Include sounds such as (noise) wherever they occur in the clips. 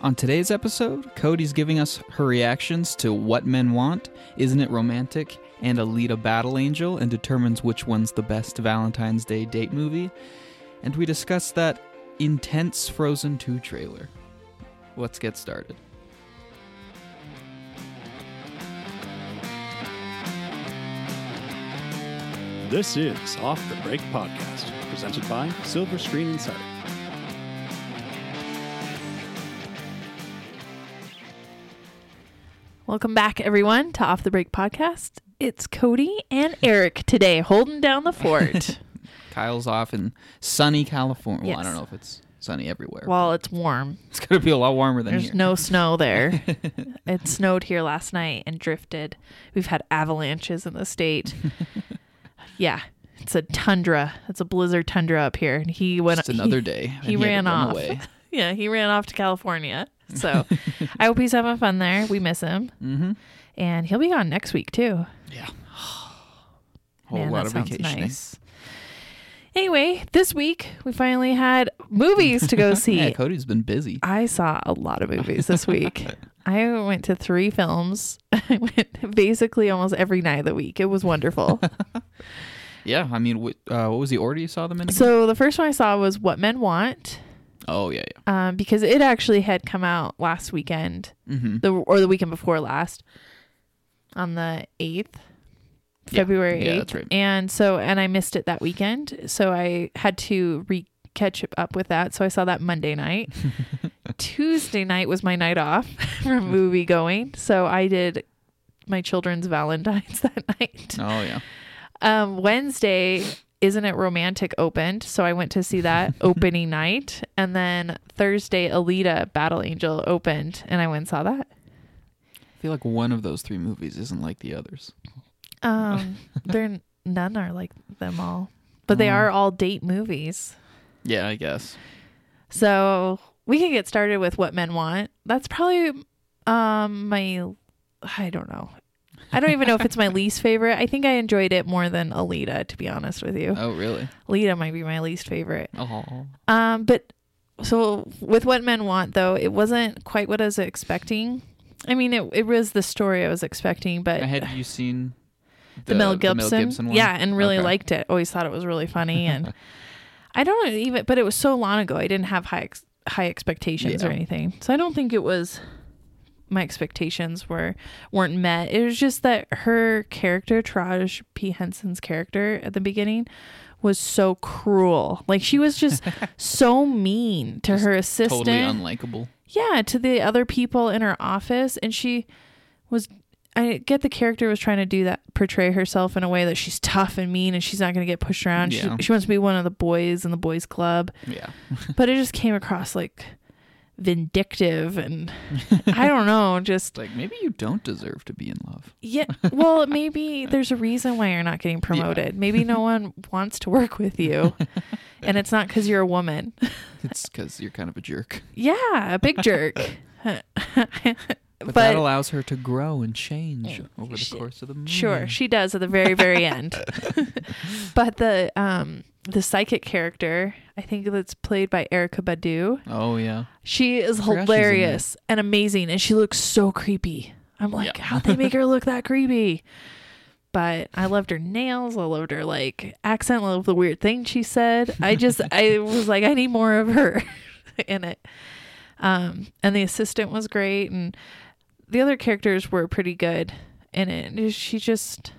On today's episode, Cody's giving us her reactions to What Men Want, Isn't It Romantic, and Alita Battle Angel, and determines which one's the best Valentine's Day date movie. And we discuss that intense Frozen 2 trailer. Let's get started. This is Off the Break Podcast, presented by Silver Screen Insider. Welcome back, everyone, to Off the Break Podcast. It's Cody and Eric today holding down the fort. (laughs) Kyle's off in sunny California. Well, I don't know if it's sunny everywhere. Well, it's warm, it's going to be a lot warmer than here. there's here. no snow there. (laughs) it snowed here last night and drifted. We've had avalanches in the state. (laughs) yeah, it's a tundra. It's a blizzard tundra up here. And he went. Just another day. and he had to ran run off. Away. yeah, he ran off to California. So I hope he's having fun there. We miss him, Mm-hmm. and he'll be on next week too. Yeah. (sighs) Whole Man, lot of vacationing. nice. Anyway, this week we finally had movies to go (laughs) see. yeah, Cody's been busy. I saw a lot of movies this week. (laughs) I went to three films. (laughs) I went basically almost every night of the week. It was wonderful. Yeah, I mean, wh- uh, what was the order you saw them in? again? so the first one I saw was What Men Want, oh yeah, yeah. um, because it actually had come out last weekend, Mm-hmm. the or the weekend before last, on the eighth. Yeah. February 8th. Yeah, that's right. And so, and I missed it that weekend. So I had to re catch up with that. So I saw that Monday night. (laughs) Tuesday night was my night off (laughs) from movie going. So I did my children's Valentine's (laughs) that night. Oh yeah. Um, Wednesday, Isn't It Romantic opened. So I went to see that (laughs) opening night. And then Thursday, Alita Battle Angel opened. And I went and saw that. I feel like one of those three movies isn't like the others. Um, (laughs) they're none are like them all, but they are all date movies. Yeah, I guess. So we can get started with what men want. That's probably um my I don't know. I don't even know if it's my least favorite. I think I enjoyed it more than Alita, to be honest with you. Oh really? Alita might be my least favorite. Oh. Um, but so with what men want though, it wasn't quite what I was expecting. I mean, it it was the story I was expecting, but Had you seen the, Mel Gibson, one? yeah, and really Okay. liked it. Always thought it was really funny, and (laughs) I don't even. But it was so long ago. I didn't have high ex- high expectations or anything, so I don't think it was my expectations were weren't met. It was just that her character, Taraji P Henson's character at the beginning, was so cruel. Like she was just (laughs) so mean to Just her assistant Totally unlikable. yeah to the other people in her office and she was i get the character was trying to do that portray herself in a way that she's tough and mean and she's not going to get pushed around Yeah. she, she wants to be one of the boys in the boys club Yeah. (laughs) but it just came across like vindictive and (laughs) i don't know just Like maybe you don't deserve to be in love. yeah well (laughs) maybe there's a reason why you're not getting promoted maybe no (laughs) one wants to work with you and it's not because you're a woman It's because you're kind of a jerk. yeah a big jerk But, that allows her to grow and change over the Sh- course of the movie. Sure, she does at the very very end. but the um the psychic character, I think that's played by Erykah Badu. Oh yeah. She is forgot she's in hilarious and amazing and she looks so creepy. I'm like, Yeah. how'd they make her (laughs) look that creepy? But I loved her nails. I loved her like accent. I loved the weird thing she said. I just I (laughs) was like, I need more of her (laughs) in it. Um, and the assistant was great, and the other characters were pretty good in it. She just,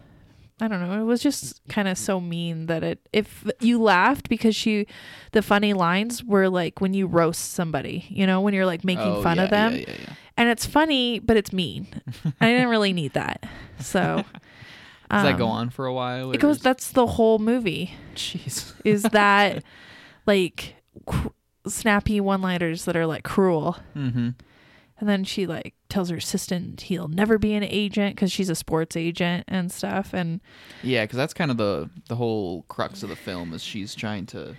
I don't know, it was just kind of so mean that it. If you laughed because she, the funny lines were like when you roast somebody, you know, when you're like making Oh, fun yeah, of them, Yeah, yeah, and it's funny, but it's mean. I didn't really need that, so. (laughs) Does that go um, on for a while? It goes. is- That's the whole movie. Jeez. Is that (laughs) like snappy one-liners that are like cruel? Mm-hmm. And then she like tells her assistant he'll never be an agent because she's a sports agent and stuff. And Yeah, because that's kind of the the whole crux of the film is she's trying to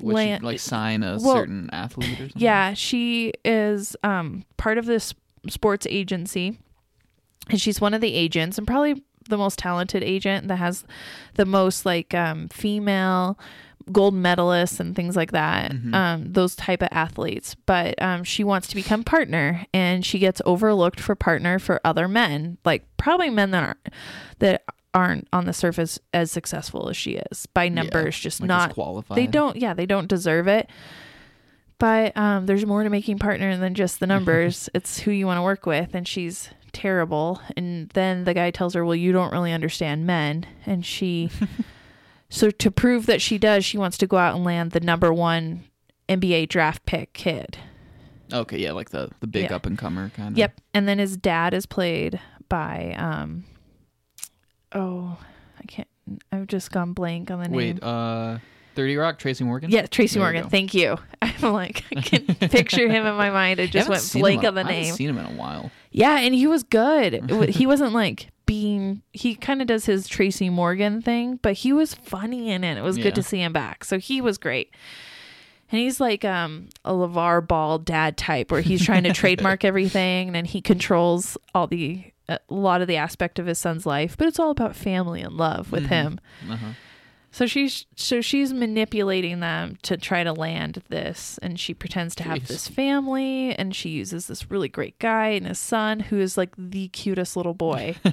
what, she, like sign a well, certain athlete or something. yeah, she is um part of this sports agency, and she's one of the agents and probably the most talented agent that has the most like um female gold medalists and things like that. Mhm. Um, those type of athletes. But um, she wants to become partner, and she gets overlooked for partner for other men, like probably men that aren't that aren't on the surface as successful as she is by numbers. just Like not qualified. they don't yeah they don't deserve it but um there's more to making partner than just the numbers it's who you want to work with and she's terrible and then the guy tells her well you don't really understand men and she (laughs) so to prove that she does she wants to go out and land the number one nba draft pick kid Okay, yeah, like the the big Yeah. up and comer kind of. yep and then his dad is played by um oh i can't i've just gone blank on the name Wait, uh, Thirty Rock, Tracy Morgan. Yeah, Tracy There Morgan. Thank you. (laughs) I'm like, I can (laughs) picture him in my mind. I just went blank on the in- I haven't name. seen him in a while. Yeah, and he was good. He (laughs) wasn't like being. He kind of does his Tracy Morgan thing, but he was funny in it. It was Yeah. good to see him back. So he was great. And he's like um, a LaVar Ball dad type, where he's trying to (laughs) trademark everything, and he controls all the a lot of the aspect of his son's life. But it's all about family and love with Mhm. him. Uh-huh. So she's so she's manipulating them to try to land this, and she pretends to have Jeez. this family, and she uses this really great guy and his son, who is like the cutest little boy. (laughs)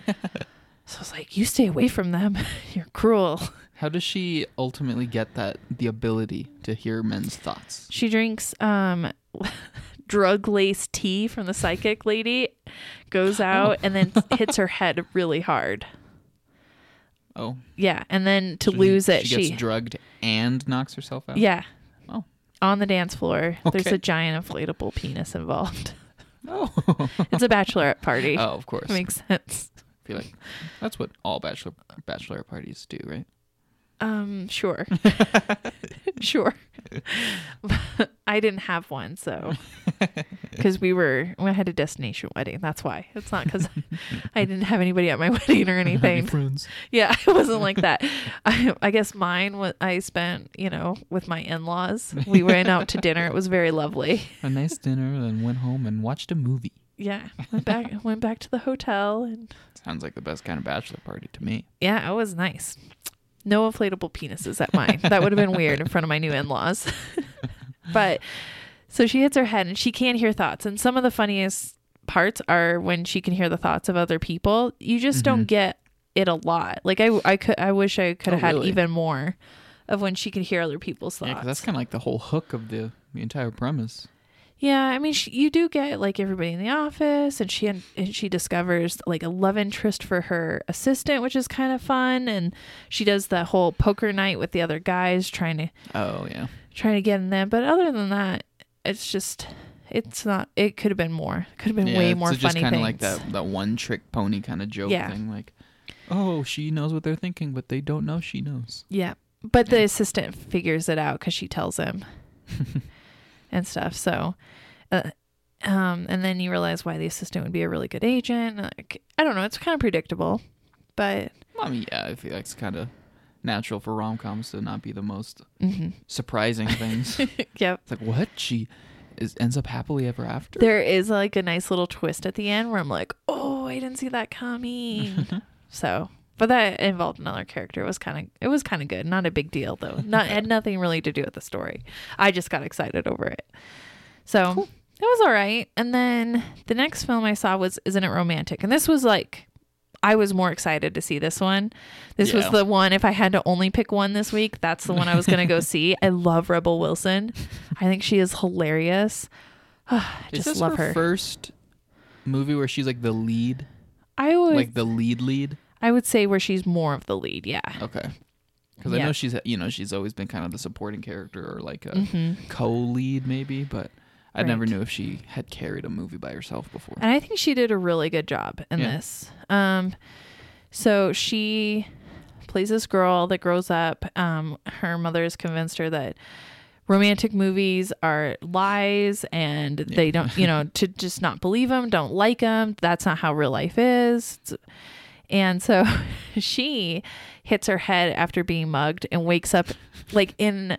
so it's like, you stay away from them. (laughs) You're cruel. How does she ultimately get that the ability to hear men's thoughts? She drinks um (laughs) drug laced tea from the psychic lady, goes out, and then hits her head really hard. Oh, Yeah, and then to so lose she, it, she gets she drugged and knocks herself out. yeah. Oh. On the dance floor, there's a giant inflatable penis involved. (laughs) Oh. It's a bachelorette party. oh, of course. Makes sense. I feel like that's what all bachelor bachelorette parties do, right? Um, sure. (laughs) (laughs) sure. (laughs) I didn't have one, so because we were we had a destination wedding. That's why. It's not because I didn't have anybody at my wedding or anything. friends. Yeah, it wasn't like that. I, I guess mine was I spent you know with my in laws. We went out to dinner. It was very lovely. A nice dinner, then went home and watched a movie. Yeah, went back went back to the hotel and Sounds like the best kind of bachelor party to me. Yeah, it was nice. No inflatable penises at mine. that would have been weird in front of my new in laws. (laughs) but so she hits her head and she can't hear thoughts. And some of the funniest parts are when she can hear the thoughts of other people. You just don't Mhm. get it a lot. Like I, I could, I wish I could have Oh, had really? even more of when she can hear other people's thoughts. Yeah, that's kind of like the whole hook of the, the entire premise. Yeah, I mean, she, you do get like everybody in the office, and she and she discovers like a love interest for her assistant, which is kind of fun. And she does the whole poker night with the other guys, trying to Oh yeah. trying to get in there. But other than that, it's just it's not. It could have been more. Could have been yeah, way it's more just funny kind of like that that one trick pony kind of joke Yeah. thing. Like, oh, she knows what they're thinking, but they don't know she knows. Yeah, but the assistant figures it out because she tells him (laughs) and stuff. So, uh, um, and then you realize why the assistant would be a really good agent. Like, I don't know. It's kind of predictable, but I mean, yeah, I feel like it's kind of natural for rom coms to not be the most mhm. surprising (laughs) things. yep. It's like what she is ends up happily ever after. There is like a nice little twist at the end where I'm like, oh, I didn't see that coming. (laughs) so, but that involved another character. It was kind of it was kind of good. Not a big deal though. Not had nothing really to do with the story. I just got excited over it. So it was all right. And then the next film I saw was Isn't It Romantic? And this was like I was more excited to see this one. This was the one if I had to only pick one this week, that's the one I was going to go (laughs) see. I love Rebel Wilson. I think she is hilarious. (sighs) I is just this love her, her. first movie where she's like the lead, I would like the lead lead? I would say where she's more of the lead. Yeah. Okay. Because I Yeah. know she's you know she's always been kind of the supporting character or like a hmm co-lead maybe, but I never Right. knew if she had carried a movie by herself before. And I think she did a really good job in Yeah. this. Um, so she plays this girl that grows up. Um, her mother has convinced her that romantic movies are lies and they don't, you know, to just not believe them, don't like them. That's not how real life is. It's- and so (laughs) she hits her head after being mugged and wakes up like in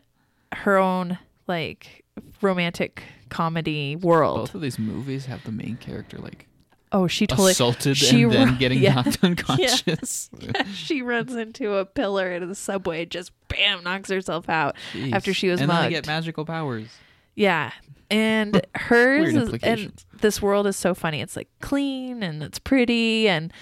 her own like romantic comedy world. Both of these movies have the main character like Oh, she totally assaulted she and then ru- getting yeah. knocked (laughs) unconscious. (laughs) she runs into a pillar in the subway and just bam knocks herself out. Jeez. After she was and then mugged. get magical powers. Yeah. And hers is, and this world is so funny. It's like clean and it's pretty and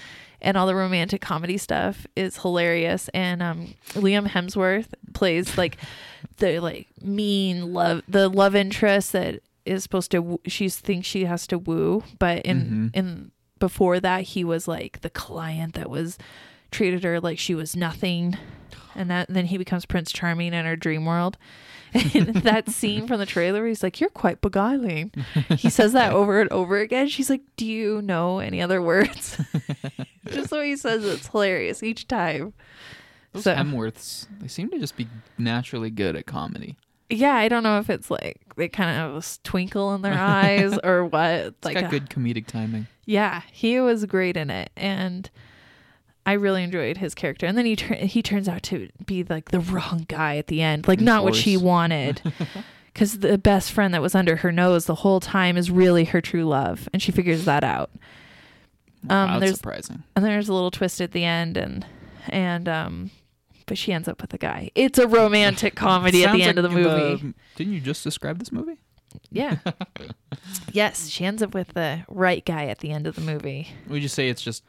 and all the romantic comedy stuff is hilarious. And um, Liam Hemsworth plays like (laughs) the like mean love the love interest that is supposed to she thinks she has to woo, but in Mhm. in before that he was like the client that was treated her like she was nothing. And that then he becomes Prince Charming in her dream world. And (laughs) that scene from the trailer, he's like, "You're quite beguiling." He says that over and over again. She's like, "Do you know any other words?" (laughs) just the way he says it's hilarious each time. Those So- Hemsworths, they seem to just be naturally good at comedy. Yeah, I don't know if it's like they kind of have a twinkle in their eyes or what. (laughs) It's Like, got uh, good comedic timing. yeah, he was great in it, and I really enjoyed his character. And then he tur- he turns out to be like the wrong guy at the end, like Of not what she wanted. (laughs) Because the best friend that was under her nose the whole time is really her true love, and she figures that out. Um, Wow, that's surprising. And there's a little twist at the end, and and um, but she ends up with a guy. It's a romantic (laughs) comedy at the end of the like movie. didn't you just describe this movie? Yeah. (laughs) yes, she ends up with the right guy at the end of the movie. Would you say it's just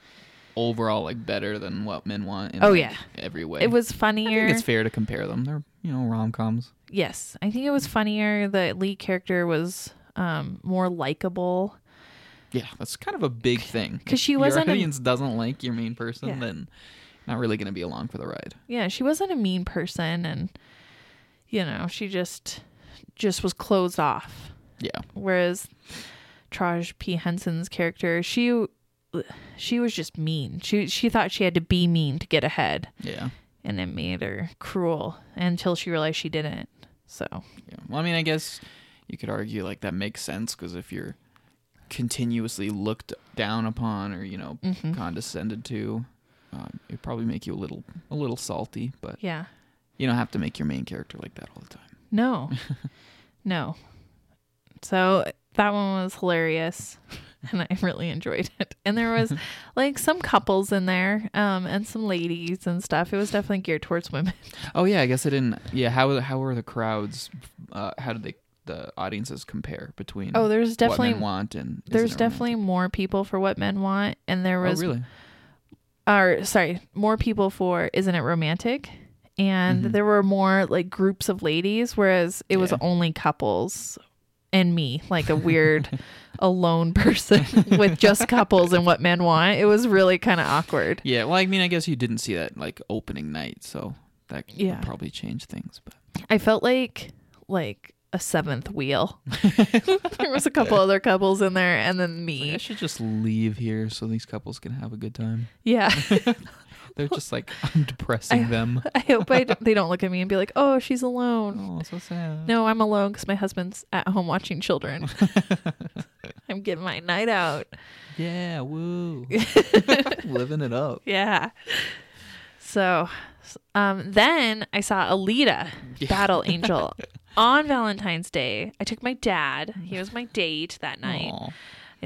overall like better than what men want? In, Oh, like, yeah. every way. It was funnier. I think it's fair to compare them. They're you know rom coms. Yes, I think it was funnier. The lead character was um, more likable. Yeah, that's kind of a big thing. Because she wasn't a- Your audience doesn't like your main person, Yeah. then not really going to be along for the ride. Yeah, she wasn't a mean person, and you know, she just just was closed off. Yeah, Whereas Taraji P Henson's character, she she was just mean. She she thought she had to be mean to get ahead, yeah, and it made her cruel until she realized she didn't. So yeah. Well, I mean, I guess you could argue like that makes sense because if you're continuously looked down upon or you know mhm. condescended to, um, it probably make you a little a little salty. But yeah, you don't have to make your main character like that all the time. no, (laughs) no. So that one was hilarious. (laughs) (laughs) And I really enjoyed it. And there was (laughs) like some couples in there, um, and some ladies and stuff. It was definitely geared towards women. (laughs) Oh yeah, I guess I didn't. Yeah, how how were the crowds? Uh, how did they the audiences compare between? Oh, there's what definitely men want and there's definitely Romantic? more people for what men want and there was oh really or sorry more people for isn't it romantic and Mhm. there were more like groups of ladies whereas it was only couples and me like a weird alone person (laughs) with just couples and what men want it was really kind of awkward yeah. Well, I mean, I guess you didn't see that like opening night, so that Yeah. would probably change things. But i felt like like a seventh wheel (laughs) there was a couple other couples in there and then Like, I should just leave here so these couples can have a good time. yeah (laughs) They're just like (laughs) I'm depressing I- them. i hope I d- they don't look at me and be like oh she's alone Oh, so sad. No, I'm alone because my husband's at home watching children. (laughs) I'm getting my night out. Yeah, woo. (laughs) Living it up. Yeah. So, um, then I saw Alita, Yeah. Battle Angel, on Valentine's Day. I took my dad. He was my date that night. Aw.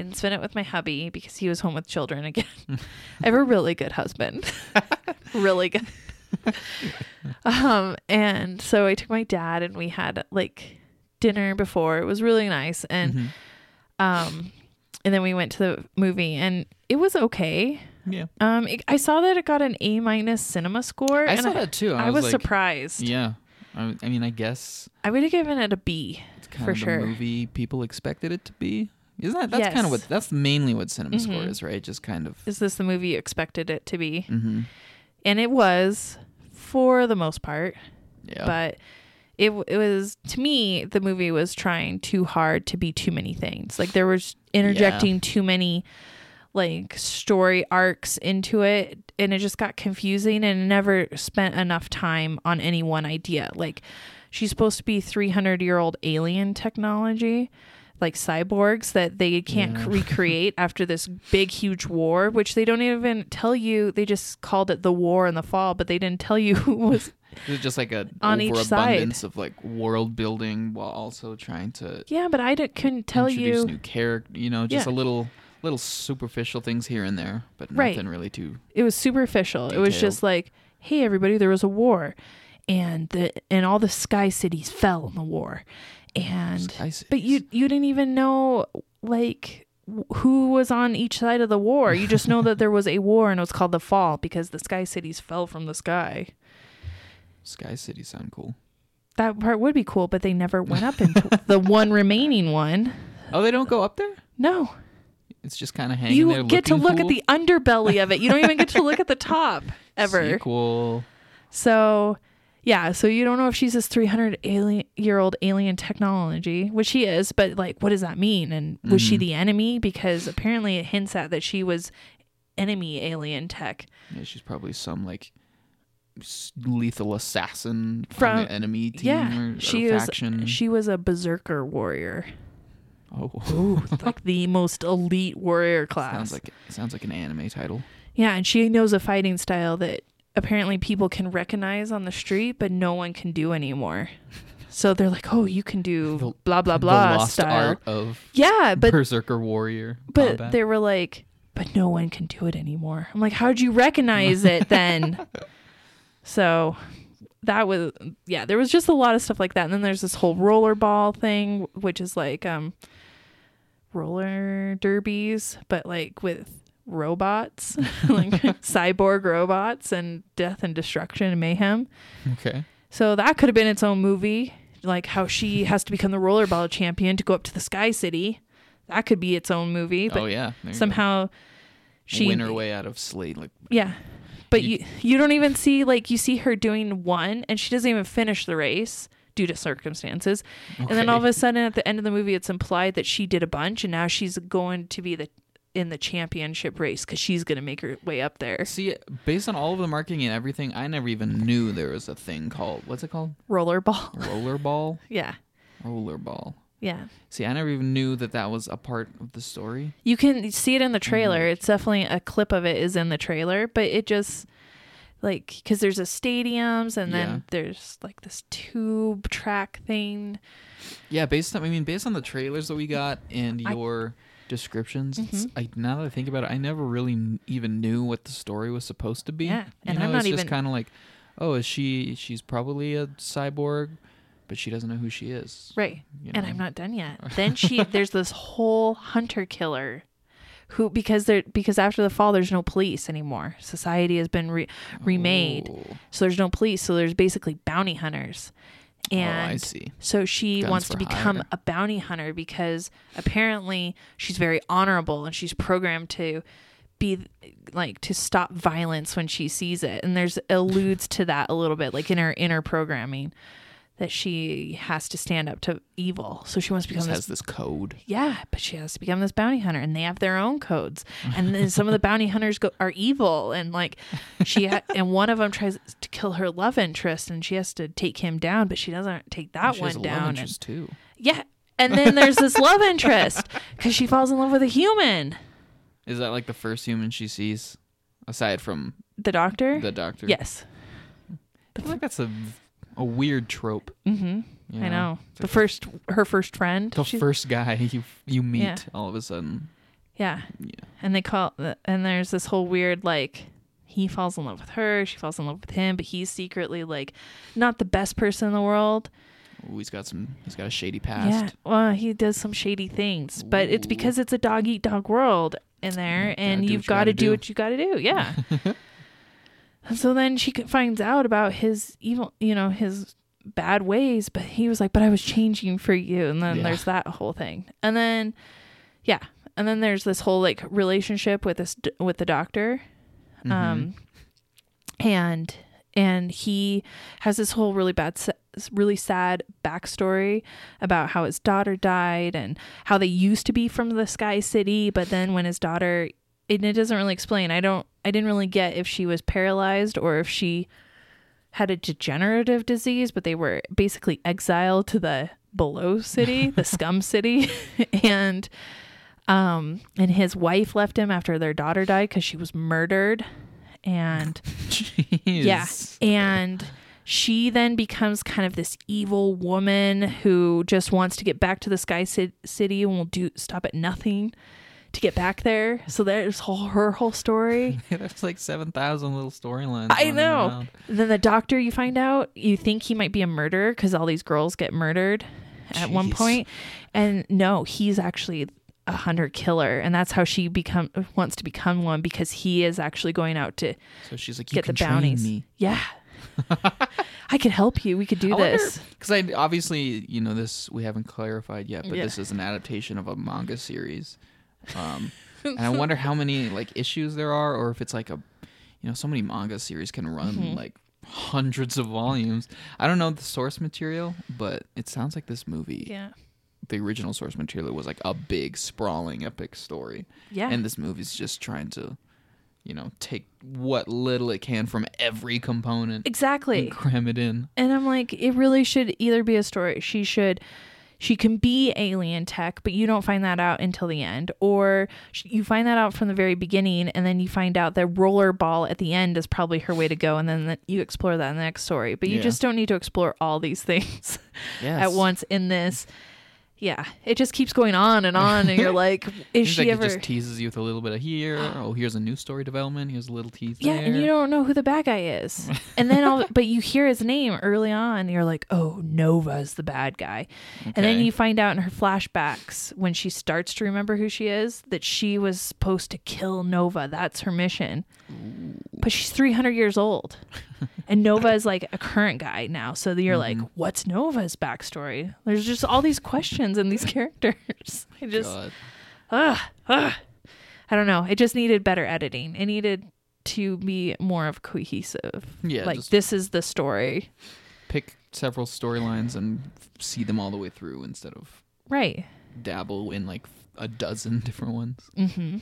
And spent it with my hubby because he was home with children again. I have a really good husband. (laughs) really good. (laughs) um and so I took my dad and we had like dinner before. It was really nice and Mhm. um and then we went to the movie and it was okay. Yeah, Um it, I saw that it got an A minus cinema score I saw I, that too. I was, like, surprised. Yeah, I, I mean, I guess I would have given it a B. it's kind For of sure. movie people expected it to be. Isn't that? That's kind of what. That's mainly what cinema score Mhm. is, right? Just kind of. Is this the movie you expected it to be? hmm And it was for the most part. Yeah. but it it was to me the movie was trying too hard to be too many things. Like there was interjecting too many like story arcs into it and it just got confusing and never spent enough time on any one idea. Like she's supposed to be 300 year old alien technology like cyborgs that they can't Yeah. recreate after this big huge war which they don't even tell you they just called it the war in the fall but they didn't tell you (laughs) who was It's just like a On each side. of like world building while also trying to Yeah, but I d- couldn't tell introduce you. new character. You know, just Yeah. a little little superficial things here and there, but Right. nothing really too. it was superficial. It was just like, hey, everybody, there was a war, and the and all the sky cities fell in the war, and but you you didn't even know like who was on each side of the war. You just know that there was a war, and it was called the Fall because the sky cities fell from the sky. Sky City sound cool. That part would be cool, but they never went up into (laughs) the one remaining one. Oh, they don't go up there. No, It's just kind of hanging there. you get to look at the underbelly of it. You don't even get to look at the top (laughs) ever. Sequel. So, yeah, so you don't know if she's this 300 alien year old alien technology, which she is, but like, what does that mean? And was she Mhm. the enemy? Because apparently it hints at that she was enemy alien tech. Yeah, she's probably some like lethal assassin From- from the enemy team yeah, or, or she is. faction. She was a berserker warrior, oh, like the most elite warrior (laughs) class. sounds like sounds like an anime title. yeah, and she knows a fighting style that apparently people can recognize on the street, but no one can do anymore. So they're like, "Oh, you can do The- blah blah blah lost style." art of Yeah, but berserker warrior. But combat. they were like, but no one can do it anymore. I'm like, how'd you recognize it then? (laughs) so that was yeah, there was just a lot of stuff like that. And then there's this whole rollerball thing, which is like um roller derbies, but like with robots, (laughs) like (laughs) cyborg robots and death and destruction and mayhem. okay. So that could have been its own movie, like how she has to become the rollerball champion to go up to the Sky City. That could be its own movie, but oh yeah. you go. somehow she win her way out of Slade. Like yeah but You- you you don't even see like you see her doing one and she doesn't even finish the race due to circumstances and then all of a sudden at the end of the movie it's implied that she did a bunch and now she's going to be the in the championship race because she's going to make her way up there See, based on all of the marketing and everything, I never even knew there was a thing called what's it called? rollerball (laughs) Rollerball. yeah Rollerball. yeah See, I never even knew that that was a part of the story. you can see it in the trailer Mm-hmm. it's definitely a clip of it is in the trailer but it just like because there's a stadiums and then Yeah. there's like this tube track thing Yeah, based on I mean, based on the trailers that we got and I- your descriptions, it's, Mhm. I now that I think about it, I never really n- even knew what the story was supposed to be. Yeah, You and know, I'm not it's just even- kind of like, oh, is she? She's probably a cyborg, but she doesn't know who she is. right you and? I'm not done yet. (laughs) Then she there's this whole hunter killer who because there because after the fall there's no police anymore. Society has been re- remade. Oh. So there's no police, so there's basically bounty hunters. Oh, I And see. so she Guns wants to become hire. a bounty hunter because apparently she's very honorable and she's programmed to be like to stop violence when she sees it. And there's alludes to that a little bit, like in her inner programming, that she has to stand up to evil. So she wants to become this has this code. yeah, but she has to become this bounty hunter, and they have their own codes. And then (laughs) some of the bounty hunters go are evil, and like she ha- (laughs) and one of them tries to kill her love interest, and she has to take him down, but she doesn't take that she one down. And, too. yeah, and then there's this (laughs) love interest because she falls in love with a human. Is that like the first human she sees, aside from The doctor. the doctor? yes. I feel like that's a a weird trope. Mm-hmm. you I know. The first, her first friend. the She's- first guy (laughs) you you meet Yeah. all of a sudden. Yeah. Yeah. And they call and there's this whole weird like he falls in love with her, she falls in love with him, but he's secretly like not the best person in the world. Ooh, he's got some. He's got a shady past. Yeah. Well, he does some shady things, but it's because it's a dog eat dog world in there Yeah, and gotta you've you got to gotta do do. what you got to do. Yeah. (laughs) and so then she finds out about his evil, you know, his bad ways, but he was like, "But I was changing for you." And then Yeah. there's that whole thing. And then yeah, and then there's this whole like relationship with this with the doctor. Mhm. Um and and he has this whole really bad really sad backstory about how his daughter died and how they used to be from the sky city but then when his daughter and it doesn't really explain. I don't i didn't really get if she was paralyzed or if she had a degenerative disease but they were basically exiled to the below city the (laughs) scum city. (laughs) And um and his wife left him after their daughter died because she was murdered. And (laughs) yeah. And she then becomes kind of this evil woman who just wants to get back to the Sky City and will do stop at nothing to get back there. So there's whole, her whole story. (laughs) There's like seven thousand little storylines. I know. Then the doctor, you find out, you think he might be a murderer because all these girls get murdered at one point, and no, he's actually a hunter killer, and that's how she become wants to become one because he is actually going out to So she's like, get the bounties. me. Yeah, (laughs) I could help you. We could do this. because I obviously you know this we haven't clarified yet, but Yeah. this is an adaptation of a manga series, um, (laughs) and I wonder how many like issues there are, or if it's like a, you know, so many manga series can run Mhm. like hundreds of volumes. I don't know the source material, but it sounds like this movie, Yeah, the original source material was like a big sprawling epic story, yeah. and this movie's just trying to. You know, take what little it can from every component exactly. and cram it in. And I'm like, it really should either be a story. She should, she can be alien tech, but you don't find that out until the end, or you find that out from the very beginning, and then you find out that rollerball at the end is probably her way to go, and then you explore that in the next story. But you Yeah. just don't need to explore all these (laughs) things Yes. at once in this. Yeah, it just keeps going on and on, and you're (laughs) like, is she like ever? it just teases you with a little bit of here. (gasps) Oh, here's a new story development. Here's a little tease Yeah, there. and you don't know who the bad guy is. (laughs) And then all but you hear his name early on, and you're like, "Oh, Nova's the bad guy." And then you find out in her flashbacks when she starts to remember who she is that she was supposed to kill Nova. That's her mission. But she's 300 years old. (laughs) and Nova is like a current guy now. So you're like, Mm-hmm. "What's Nova's backstory?" There's just all these questions in these (laughs) characters. (laughs) I just God. ugh, ugh. I don't know. It just needed better editing. It needed to be more of cohesive. Yeah, like this is the story. pick several storylines and see them all the way through instead of Right. dabble in like a dozen (laughs) different ones. Mm-hmm.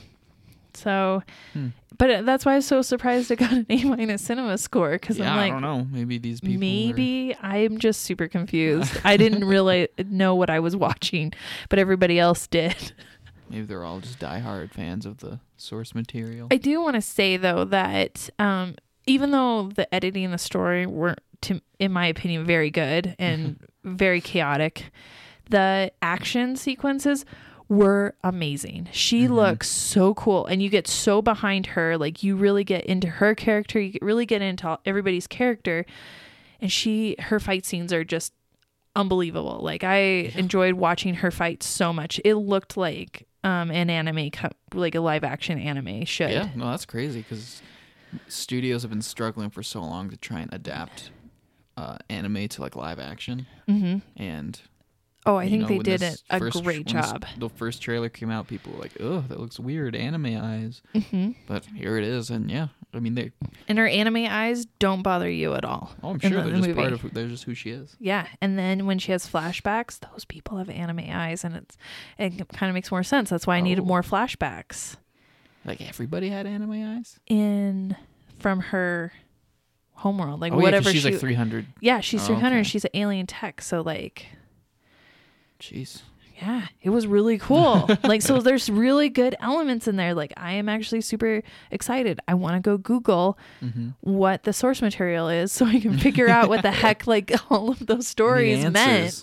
So, Hmm. but that's why I was so surprised it got an (laughs) A minus cinema score because Yeah, I'm like, I don't know. Maybe these people. are- maybe I'm just super confused. (laughs) I didn't really know what I was watching, but everybody else did. (laughs) maybe they're all just diehard fans of the source material. I do want to say though that um, even though the editing and the story were, to, in my opinion, very good and very chaotic, the action sequences were amazing. She Mhm. looks so cool, and you get so behind her. Like you really get into her character. You really get into everybody's character, and she her fight scenes are just unbelievable. Like I enjoyed watching her fight so much. It looked like um an anime like a live action anime should. yeah, no, that's crazy because studios have been struggling for so long to try and adapt uh, anime to like live action, hmm and Oh, I you think know, they did it a first- great this- job. The first trailer came out, people were like, "Oh, that looks weird, anime eyes." hmm But here it is, and yeah, I mean, they. And her anime eyes don't bother you at all. Oh, I'm sure the they're just movie. part of. Who, they're just who she is. Yeah, and then when she has flashbacks, those people have anime eyes, and it's it kind of makes more sense. That's why I needed Oh. more flashbacks Like everybody had anime eyes. in from her homeworld, like oh, yeah, whatever she's she. like 300. yeah, she's Oh, 300. okay. She's an alien tech, so like Jeez. Yeah, it was really cool. (laughs) like, so there's really good elements in there. Like, I am actually super excited. I want to go Google Mm-hmm. what the source material is so I can figure out what the heck, like, (laughs) all of those stories meant.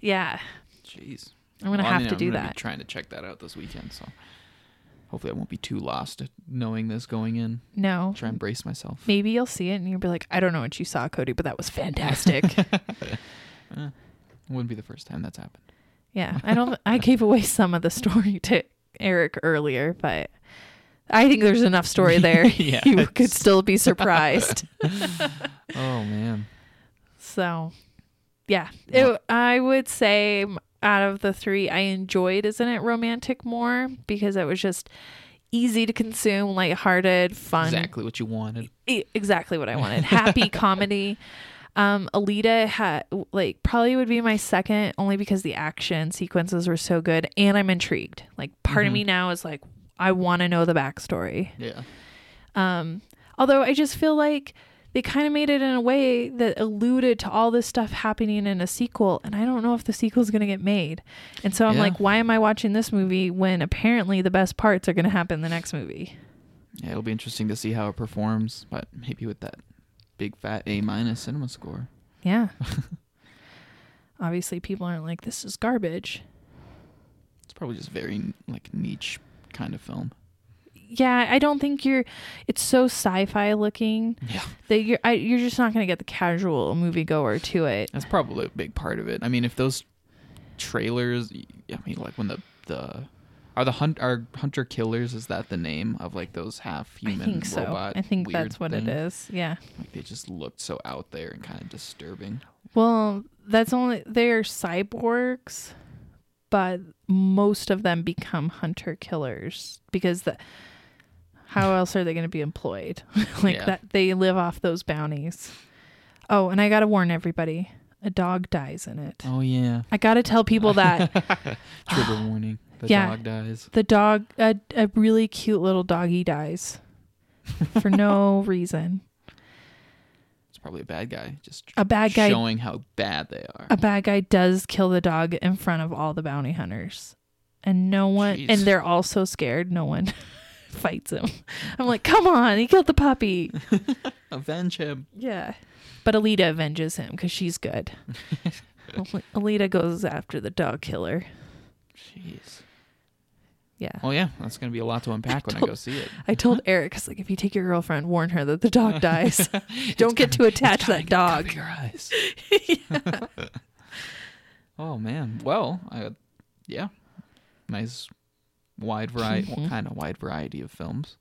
Yeah, Jeez. I'm going to Well, I have mean, to I'm do that. trying to check that out this weekend, so hopefully I won't be too lost knowing this going in. No. Try and brace myself. Maybe you'll see it and you'll be like, I don't know what you saw, Cody, but that was fantastic. (laughs) Eh, wouldn't be the first time that's happened. Yeah, I don't, I gave away some of the story (laughs) to Eric earlier, but I think there's enough story (laughs) there. Yeah, (laughs) you could still be surprised. Oh man. So, yeah. It, I would say out of the three, I enjoyed Isn't It Romantic more because it was just easy to consume, lighthearted, fun. Exactly what you wanted. E- exactly what I wanted. Happy comedy. Um, Alita had like probably would be my second only because the action sequences were so good and I'm intrigued. Like part of Mhm. me now is like I want to know the backstory. Yeah. Um, although I just feel like they kind of made it in a way that alluded to all this stuff happening in a sequel, and I don't know if the sequel is going to get made. And so I'm Yeah. like, why am I watching this movie when apparently the best parts are going to happen in the next movie? Yeah, it'll be interesting to see how it performs, but maybe with that big fat A minus cinema score. Yeah. (laughs) Obviously, people aren't like, this is garbage. It's probably just very like niche kind of film. Yeah, I don't think you're. It's so sci-fi looking Yeah. that you're. I, you're just not gonna get the casual moviegoer to it. That's probably a big part of it. I mean, if those trailers, I mean, like when the the are the hunt are hunter killers is that the name of like those half I human think so. robot? I think that's what thing? it is. Yeah. Like they just looked so out there and kind of disturbing. Well, that's only they're cyborgs, but most of them become hunter killers because the how else are they going to be employed? (laughs) like Yeah. that they live off those bounties. Oh, and I got to warn everybody. A dog dies in it. Oh yeah, I got to tell people that (laughs) trigger warning. The Yeah. dog dies. the dog a, a really cute little doggy dies for no (laughs) reason. It's probably a bad guy. Just A bad guy showing how bad they are. a bad guy does kill the dog in front of all the bounty hunters and no one Jeez. and they're all so scared no one (laughs) fights him i'm like come on he killed the puppy (laughs) Avenge him. yeah but alita avenges him because she's good alita goes after the dog killer Jeez. yeah Well, yeah, that's gonna be a lot to unpack when I go see it. i told (laughs) eric because like if you take your girlfriend warn her that the dog (laughs) dies (laughs) don't get too attached to that dog your eyes. oh man. Well, I, yeah, nice wide variety, Mhm. kind of wide variety of films.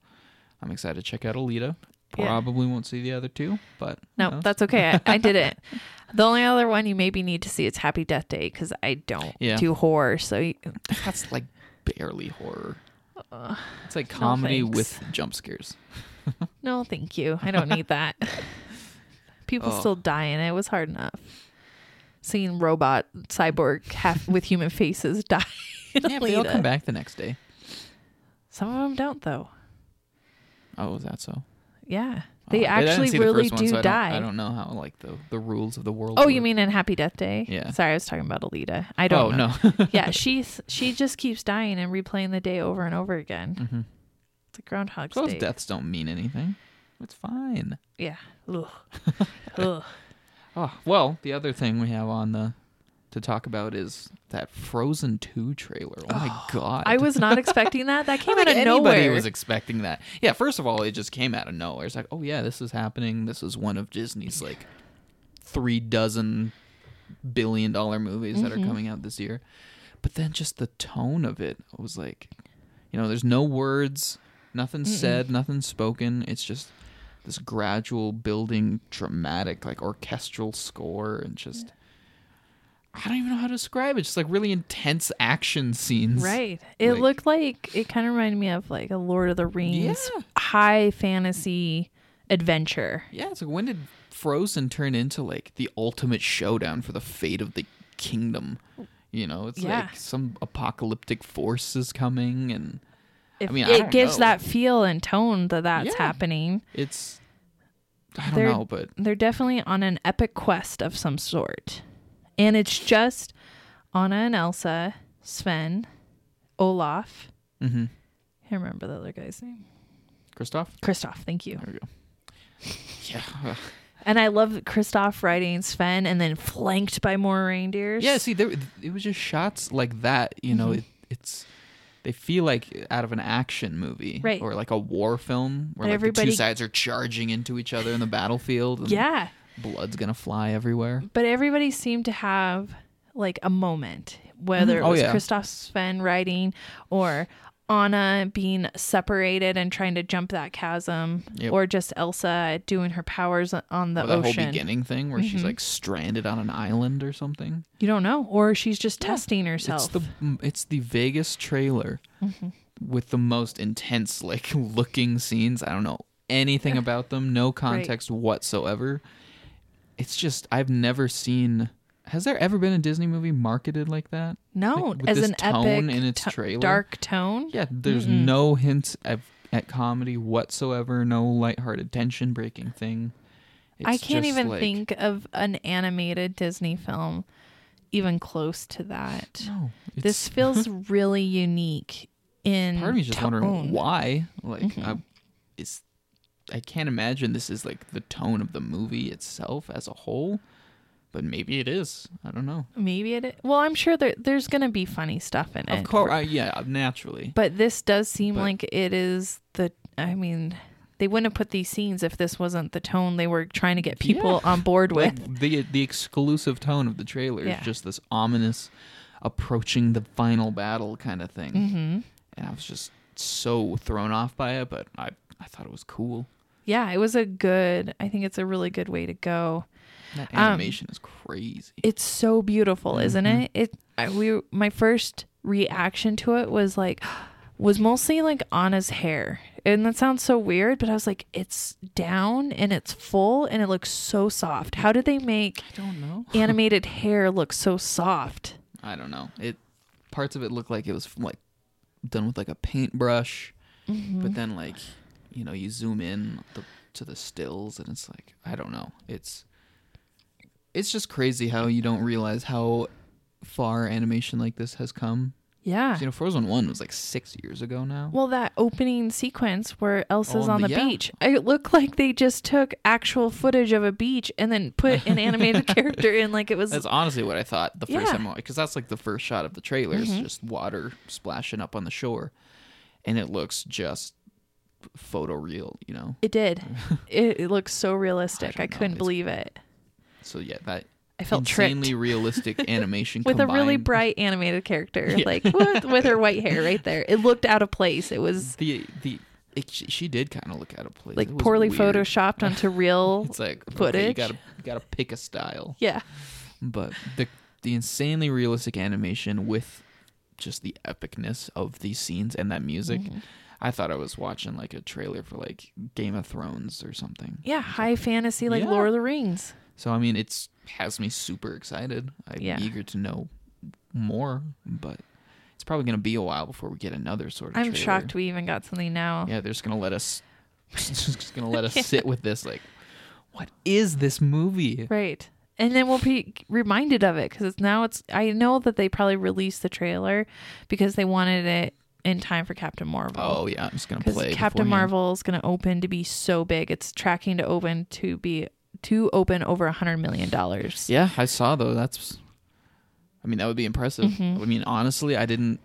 I'm excited to check out Alita. Yeah. Probably won't see the other two, but no that's okay I, I did it (laughs) the only other one you maybe need to see is happy death day because i don't Yeah. do horror so you, that's like barely horror. uh, It's like comedy thanks. with jump scares. (laughs) No, thank you. I don't need that. People Oh. still die in it. It was hard enough. Seeing robot cyborg half with human (laughs) faces die. Yeah, but they all come back the next day. Some of them don't though. Oh, is that so? Yeah. Oh, They didn't actually see the really one, do so I don't- die. I don't know how like the the rules of the world. Oh, you mean in Happy Death Day? Yeah. Sorry, I was talking about Alita. I Oh don't know. no. (laughs) yeah, she's she (laughs) just keeps dying and replaying the day over and over again. hmm It's like Groundhog's Those deaths don't mean anything. It's fine. Yeah. (laughs) Ugh. Ugh. Oh well, the other thing we have on the to talk about is that Frozen Two trailer. Oh, my (gasps) god! I was not expecting that. That (laughs) came out of nowhere. was expecting that. Yeah, first of all, it just came out of nowhere. It's like, oh yeah, this is happening. This is one of Disney's like three dozen billion dollar movies that are Mhm. coming out this year. But then just the tone of it was like, you know, there's no words, nothing Mm-mm. said, nothing spoken. It's just this gradual building dramatic like orchestral score and just I don't even know how to describe it. Just like really intense action scenes. Right. It Like- looked like it kind of reminded me of like a Lord of the Rings Yeah. high fantasy adventure. Yeah, it's like when did Frozen turn into like the ultimate showdown for the fate of the kingdom? You know, it's Yeah. like some apocalyptic force is coming and If mean, I it don't gives know. that feel and tone that that's Yeah. happening. it's I don't They're- know, but They're definitely on an epic quest of some sort. And it's just Anna and Elsa, Sven, Olaf. hmm I can't remember the other guy's name. Christoph. Kristoff, thank you. There we go. Yeah, And I love Kristoff riding Sven and then flanked by more reindeers. yeah. See, there it was just shots like that. You know, Mhm. it, it's they feel like out of an action movie, Right. Or like a war film where like the everybody- two sides are charging into each other in the battlefield. And Yeah. Blood's gonna fly everywhere. But everybody seemed to have like a moment, whether Mhm. it Oh, was yeah. Kristoff Sven riding or Anna being separated and trying to jump that chasm, Yep. or just Elsa doing her powers on the or that whole beginning thing where she's Mhm. like stranded on an island or something. You don't know, or she's just Yeah. testing herself. It's the mm, it's the Vegas trailer Mhm. with the most intense like (laughs) looking scenes. I don't know anything about them, no context whatsoever. It's just I've never seen. Has there ever been a Disney movie marketed like that? no, like, as an tone epic in its to- trailer? dark tone. Yeah, there's Mm-mm. no hints at, at comedy whatsoever. No lighthearted tension breaking thing. I can't even like- think of an animated Disney film even close to that. No, This feels (laughs) really unique in part of me just tone. wondering why like Mhm. I, is i can't imagine this is like the tone of the movie itself as a whole but maybe it is. I don't know. Maybe it. i- Well, I'm sure there there's gonna be funny stuff in it. Of course, uh, yeah, naturally. But this does seem But- like it is the. I mean, they wouldn't have put these scenes if this wasn't the tone they were trying to get people on board with. Like the the exclusive tone of the trailer Yeah. is just this ominous approaching the final battle kind of thing. hmm And I was just so thrown off by it, but I I thought it was cool. Yeah, it was a good. I think it's a really good way to go. That Um, animation is crazy. It's so beautiful, isn't Mhm. it? It. I, we. My first reaction to it was like, (gasps) was mostly like Anna's hair, and that sounds so weird, but I was like, it's down and it's full and it looks so soft. How did they make I don't know. (laughs) animated hair look so soft? I don't know. It parts of it looked like it was like done with like a paintbrush, Mm-hmm. but then like you know you zoom in the, to the stills and it's like I don't know. It's it's just crazy how you don't realize how far animation like this has come. Yeah. You know, Frozen One was like six years ago now. Well, that opening sequence where Elsa's Oh, on the- the yeah. beach, it looked like they just took actual footage of a beach and then put an animated (laughs) character in, like it was. That's honestly what I thought the first Yeah. time, because that's like the first shot of the trailer is Mhm. just water splashing up on the shore, and it looks just photoreal, you know. It did. (laughs) it, it looks so realistic. don't I, couldn't believe it. So yeah, that I felt insanely tricked realistic (laughs) animation with a really bright animated character, (laughs) Yeah. like with, with her white hair right there. It looked out of place. It was the the it, she, she did kind of look out of place. like poorly weird. photoshopped onto real. It's like okay, you gotta you gotta pick a style, yeah. but the the insanely realistic animation with just the epicness of these scenes and that music. Mhm. I thought I was watching like a trailer for like Game of Thrones or something. Yeah, high fantasy like Yeah. Lord of the Rings. So I mean, it's has me super excited. I'm Yeah. eager to know more, but it's probably gonna be a while before we get another sort of. I'm trailer. shocked we even got something now. Yeah, they're just gonna let us, (laughs) just gonna let us (laughs) sit with this. Like, what is this movie? Right. And then we'll be reminded of it because it's now it's. I know that they probably released the trailer because they wanted it in time for Captain Marvel. Oh yeah, I'm just gonna play. Captain beforehand. Marvel is going to open to be so big. It's tracking to open to be to open over a hundred million dollars. Yeah, I saw though. That's, I mean, that would be impressive. Mhm. I mean, honestly, I didn't,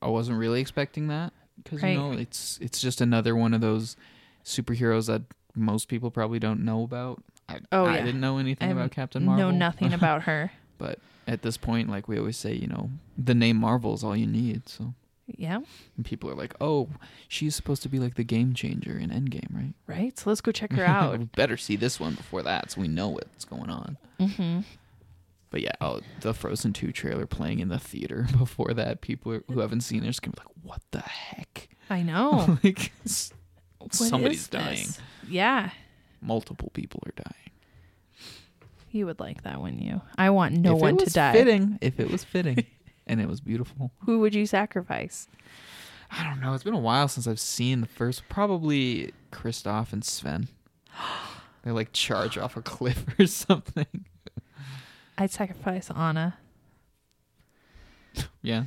I wasn't really expecting that because Right. you know it's it's just another one of those superheroes that most people probably don't know about. I, Oh, I yeah. didn't know anything I about Captain Marvel. Know nothing about her. (laughs) But at this point, like we always say, you know, the name Marvel is all you need. So Yeah. and people are like, oh, she's supposed to be like the game changer in Endgame, right? Right. So let's go check her (laughs) out. we better see this one before that, so we know what's going on. hmm But yeah, oh, the Frozen 2 trailer playing in the theater (laughs) before that, people who haven't seen it are just gonna be like, what the heck? I know. (laughs) like, What somebody's dying. Yeah. Multiple people are dying. You would like that, wouldn't you? I want no if one it to was die. Fitting, if it was fitting, and it was beautiful. Who would you sacrifice? I don't know. It's been a while since I've seen the first. Probably Kristoff and Sven. (gasps) they like charge off a cliff (laughs) or something. I'd sacrifice Anna. Yeah,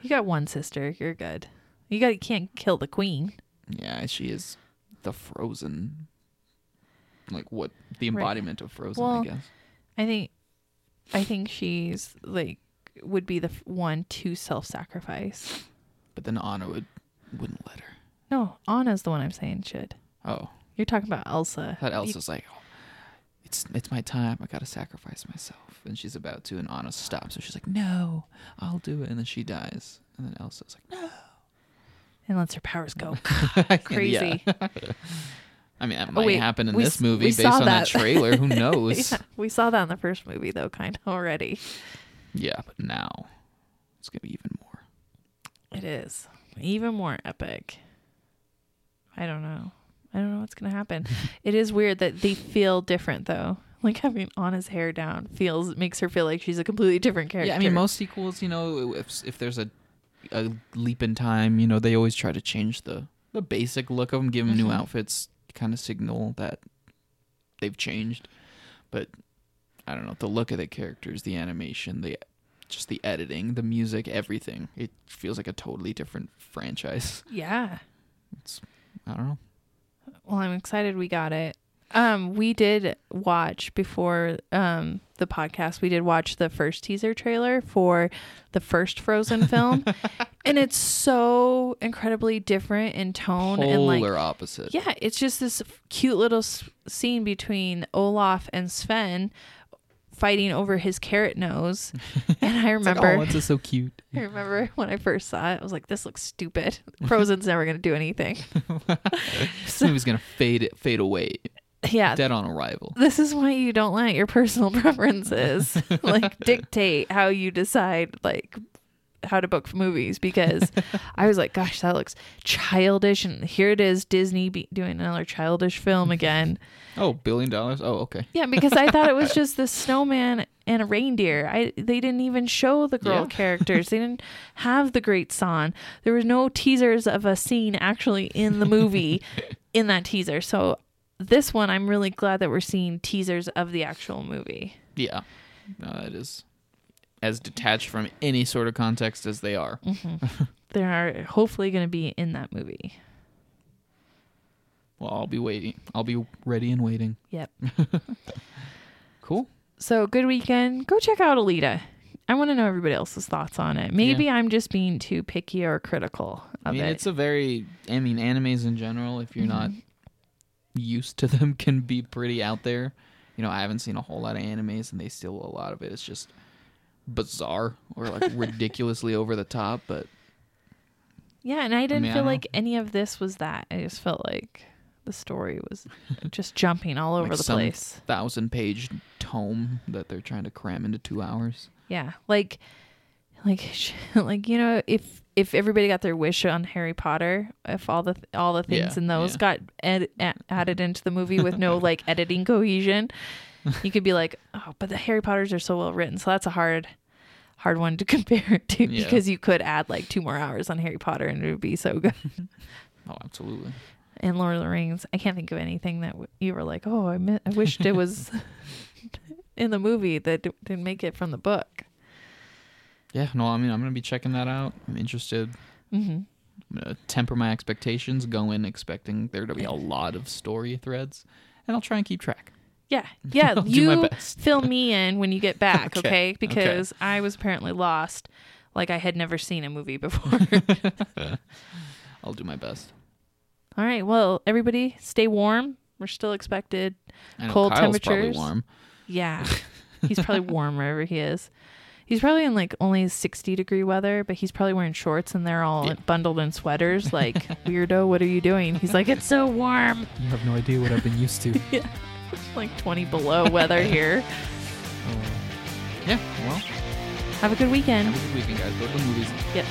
You got one sister. You're good. You got. You can't kill the queen. yeah. She is the Frozen. Like what the Right. embodiment of Frozen, I guess. I think. I think she's like would be the one to self-sacrifice. But then Anna would wouldn't let her. No, Anna's the one I'm saying should. Oh, You're talking about Elsa. that You- Elsa's like, oh, it's it's my time. I gotta sacrifice myself. And she's about to, and Anna stops her. She's like, no, I'll do it. And then she dies. And then Elsa's like, no. and lets her powers go. (laughs) Crazy. I mean, that Oh, might wait, happen in we this movie based on that, that. trailer. Who (laughs) knows? yeah, we saw that in the first movie though, kind of already. Yeah, but now it's gonna be even more. It is even more epic. I don't know. I don't know what's gonna happen. (laughs) it is weird that they feel different though. Like having Anna's hair down feels makes her feel like she's a completely different character. Yeah, I mean, most sequels, you know, if if there's a a leap in time, you know, they always try to change the the basic look of them, give them new Mhm. outfits, kind of signal that they've changed. But I don't know, the look of the characters, the animation, the just the editing, the music, everything. It feels like a totally different franchise. (laughs) Yeah. It's I don't know. Well, I'm excited we got it. Um, we did watch before um the podcast. We did watch the first teaser trailer for the first Frozen (laughs) film, and it's so incredibly different in tone and like opposite. yeah, it's just this cute little s- scene between Olaf and Sven fighting over his carrot nose, (laughs) and I It's like, remember. oh, it's so cute. I remember when I first saw it, I was like, "This looks stupid. (laughs) Frozen's never gonna do anything." (laughs) This movie's gonna fade fade away, Yeah, dead on arrival. this is why you don't let your personal preferences like dictate how you decide like how to book movies because (laughs) I was like, gosh, that looks childish, and here it is, Disney be doing another childish film (laughs) again. Oh, billion dollars. Oh, okay. Yeah, because I thought it was (laughs) just the snowman and a reindeer. I they didn't even show the girl Yeah. characters. They didn't have the great song. There was no teasers of a scene actually in the movie in that teaser. So this one, I'm really glad that we're seeing teasers of the actual movie. Yeah, no, that is as detached from any sort of context as they are. Mm-hmm. (laughs) They are hopefully going to be in that movie. Well, I'll be waiting. I'll be ready and waiting. Yep. (laughs) Cool. So good weekend. Go check out Alita. I want to know everybody else's thoughts on it. Maybe I'm just being too picky or critical I of mean, it. it's a very. I mean, animes in general, if you're not mm-hmm. used to them, (laughs) can be pretty out there. You know, I haven't seen a whole lot of animes, and they steal a lot of it. it is just bizarre or like (laughs) ridiculously over the top. But Yeah, and I didn't mean, feel like any of this was that. I just felt like the story was just jumping all over like the place. thousand page tome that they're trying to cram into two hours. Yeah, like, like, (laughs) like you know, if if everybody got their wish on Harry Potter, if all the all the things Yeah, in those yeah. got ed- added into the movie with no like editing cohesion, you could be like, oh, but the Harry Potters are so well written, so that's a hard. Hard one to (laughs) compare to Yeah. because you could add like two more hours on Harry Potter and it would be so good. (laughs) Oh, absolutely. and Lord of the Rings. I can't think of anything that w- you were like, oh, I, mi- I wished it was (laughs) in the movie that d- didn't make it from the book. Yeah, no, I mean, I'm gonna be checking that out. I'm interested. hmm I'm gonna temper my expectations, go in expecting there to be a lot of story threads, and I'll try and keep track. Yeah, (laughs) yeah. I'll do my you best. fill me in when you get (laughs) back, Okay, okay? okay. Because I was apparently lost, like I had never seen a movie (laughs) before. I'll do my best. All right, well, everybody, stay warm. We're still expected. I know Cold Kyle's probably temperatures. warm. Yeah, he's probably warm wherever he is. He's probably in like only 60 degree weather, but he's probably wearing shorts and they're all Yeah. bundled in sweaters. Like, weirdo, what are you doing? He's like, it's so warm. You have no idea what I've been used to. (laughs) Like 20 below weather here. (laughs) Um, yeah, well, Have a good weekend. have a good weekend, guys. Go to the movies. Yep.